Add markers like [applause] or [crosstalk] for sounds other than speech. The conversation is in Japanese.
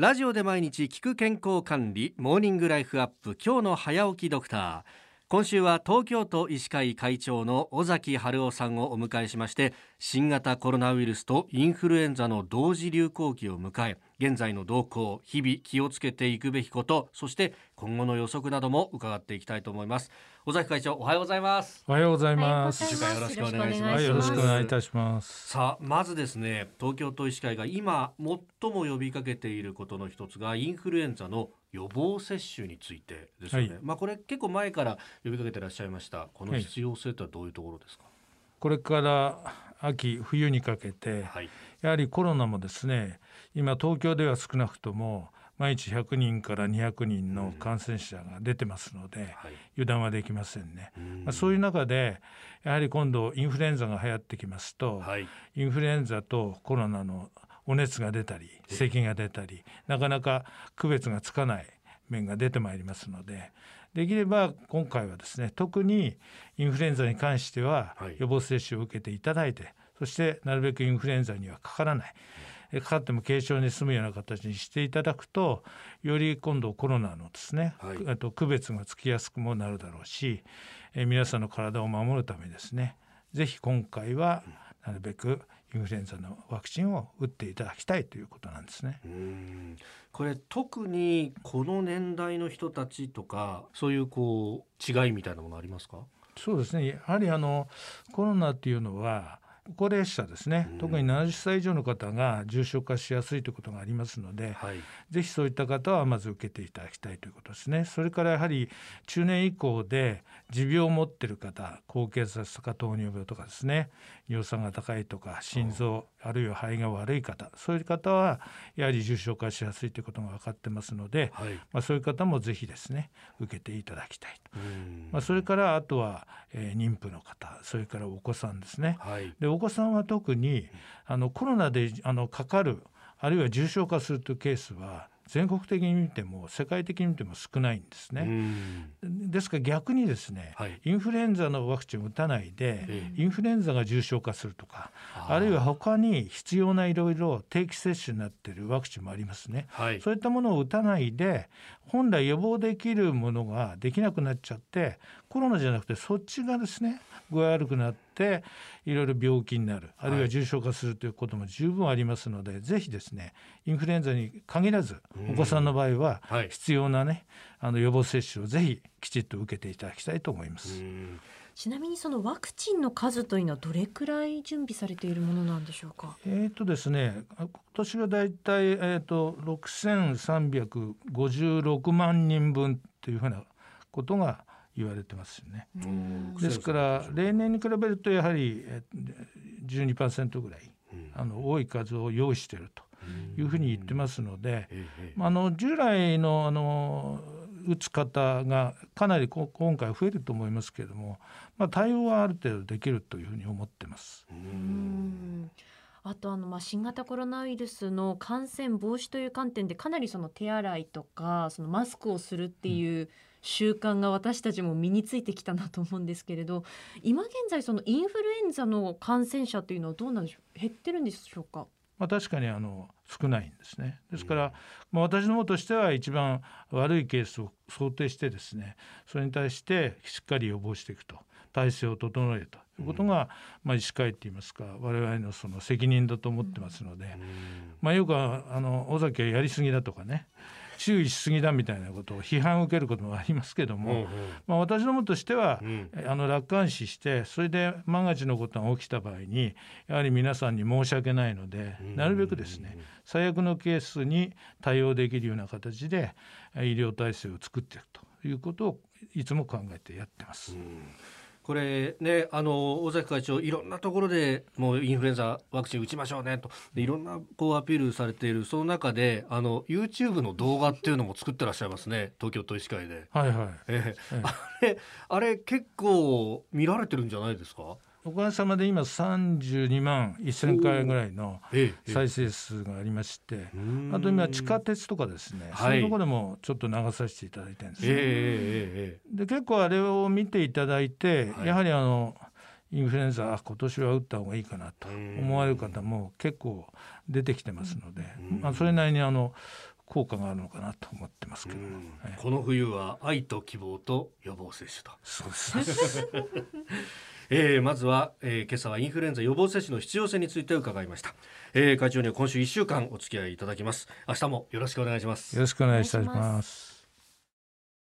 ラジオで毎日聞く健康管理モーニングライフアップ今日の早起きドクター。今週は東京都医師会会長の尾崎春夫さんをお迎えしまして新型コロナウイルスとインフルエンザの同時流行期を迎え現在の動向日々気をつけていくべきことそして今後の予測なども伺っていきたいと思います。尾崎会長おはようございます。おはようございます。一週間よろしくお願いします。はいよろしくお願いいたします。さあまずですね東京都医師会が今最も呼びかけていることの一つがインフルエンザの予防接種についてですよね、はい。まあこれ結構前から呼びかけていらっしゃいましたこの必要性とはどういうところですか？これから秋冬にかけてはい、やはりコロナもですね今東京では少なくとも毎日100人から200人の感染者が出てますので、はい。油断はできませんね、うん。まあ、そういう中でやはり今度インフルエンザが流行ってきますと、はい。インフルエンザとコロナのお熱が出たり咳が出たりなかなか区別がつかない面が出てまいりますのでできれば今回はですね特にインフルエンザに関してははい。予防接種を受けていただいて、そしてなるべくインフルエンザにはかからない。えかかっても軽症に済むような形にしていただくとより今度コロナのですね、はい。あと区別がつきやすくもなるだろうし、え皆さんの体を守るためにですね。ぜひ今回はなるべくインフルエンザのワクチンを打っていただきたいということなんですね。うん。これ特にこの年代の人たちとかそういうこう違いみたいなものありますか？そうですね。やはりあのコロナっていうのは高齢者ですね、うん。特に70歳以上の方が重症化しやすいということがありますので、はい。ぜひそういった方はまず受けていただきたいということですね。それからやはり中年以降で持病を持っている方、高血圧とか糖尿病とかですね、尿酸が高いとか心臓あるいは肺が悪い方、そういう方はやはり重症化しやすいということが分かってますので、はい。まあそういう方もぜひですね受けていただきたいと。うん。まあそれからあとは、えー妊婦の方、それからお子さんですね。はい。でお子さんは特にあのコロナであのかかるあるいは重症化するというケースは全国的に見ても世界的に見ても少ないんですうね。ん。ですから逆にですね、はい。インフルエンザのワクチンを打たないで、えインフルエンザが重症化するとかあるいは他に必要ないろいろ定期接種になっているワクチンもありますね。はい。そういったものを打たないで本来予防できるものができなくなっちゃってコロナじゃなくてそっちがですね具合悪くなっていろいろ病気になるあるいは重症化するということも十分ありますので、ぜひですねインフルエンザに限らずうんお子さんの場合ははい必要なねあの予防接種をぜひきちっと受けていただきたいと思います。うんちなみにそのワクチンの数というのはどれくらい準備されているものなんでしょうか？えーとですね、あ今年はだいたい、えー、と6356万人分というふうなことが言われてますよね。うん。ですから例年に比べるとやはりえー12%ぐらいうん。あの多い数を用意しているというふうに言ってますので、ああの従来のあの打つ方がかなりこ今回増えると思いますけれども、まあ、対応はある程度できるというふうに思ってます。ううんん。あとあのまあ新型コロナウイルスの感染防止という観点でかなりその手洗いとかそのマスクをするっていう習慣が私たちも身についてきたなと思うんですけれど今現在そのインフルエンザの感染者というのはどうなんでしょう？減ってるんでしょうか？まあ、確かにあの少ないんですね。ですから、まあ、私どもとしては一番悪いケースを想定してですねそれに対してしっかり予防していくと。体制を整えるということが、まあ、医師会っていいますか我々のその責任だと思ってますので、まあ、よくああの尾崎はやりすぎだとかね注意しすぎだみたいなことを批判を受けることもありますけども、うんうん。まあ、私どもとしては、うん。あの楽観視してそれで万が一のことが起きた場合にやはり皆さんに申し訳ないのでうんなるべくですね最悪のケースに対応できるような形でえ医療体制を作っていくということをいつも考えてやってます。これねあの尾崎会長いろんなところでもうインフルエンザワクチン打ちましょうねと。でいろんなこうアピールされているその中であの YouTube の動画っていうのも作ってらっしゃいますね。東京都医師会で。はいはい。ええ。ええ。あれあれ結構見られてるんじゃないですか？おかげさまで今32万1000回ぐらいのええ再生数がありましてあと今地下鉄とかですね、はい。そういうところでもちょっと流させていただいてるんです。ね、えええええで結構あれを見ていただいて、はい。やはりあのインフルエンザあ今年は打った方がいいかなとうん。思われる方も結構出てきてますので、うん。まあ、それなりにあの効果があるのかなと思ってますけど。この冬は愛と希望と予防接種と。そうです。ね [laughs] えーまずは、えー今朝はインフルエンザ予防接種の必要性について伺いました、えー会長には今週1週間お付き合いいただきます。明日もよろしくお願いします。よろしくお願いいたします。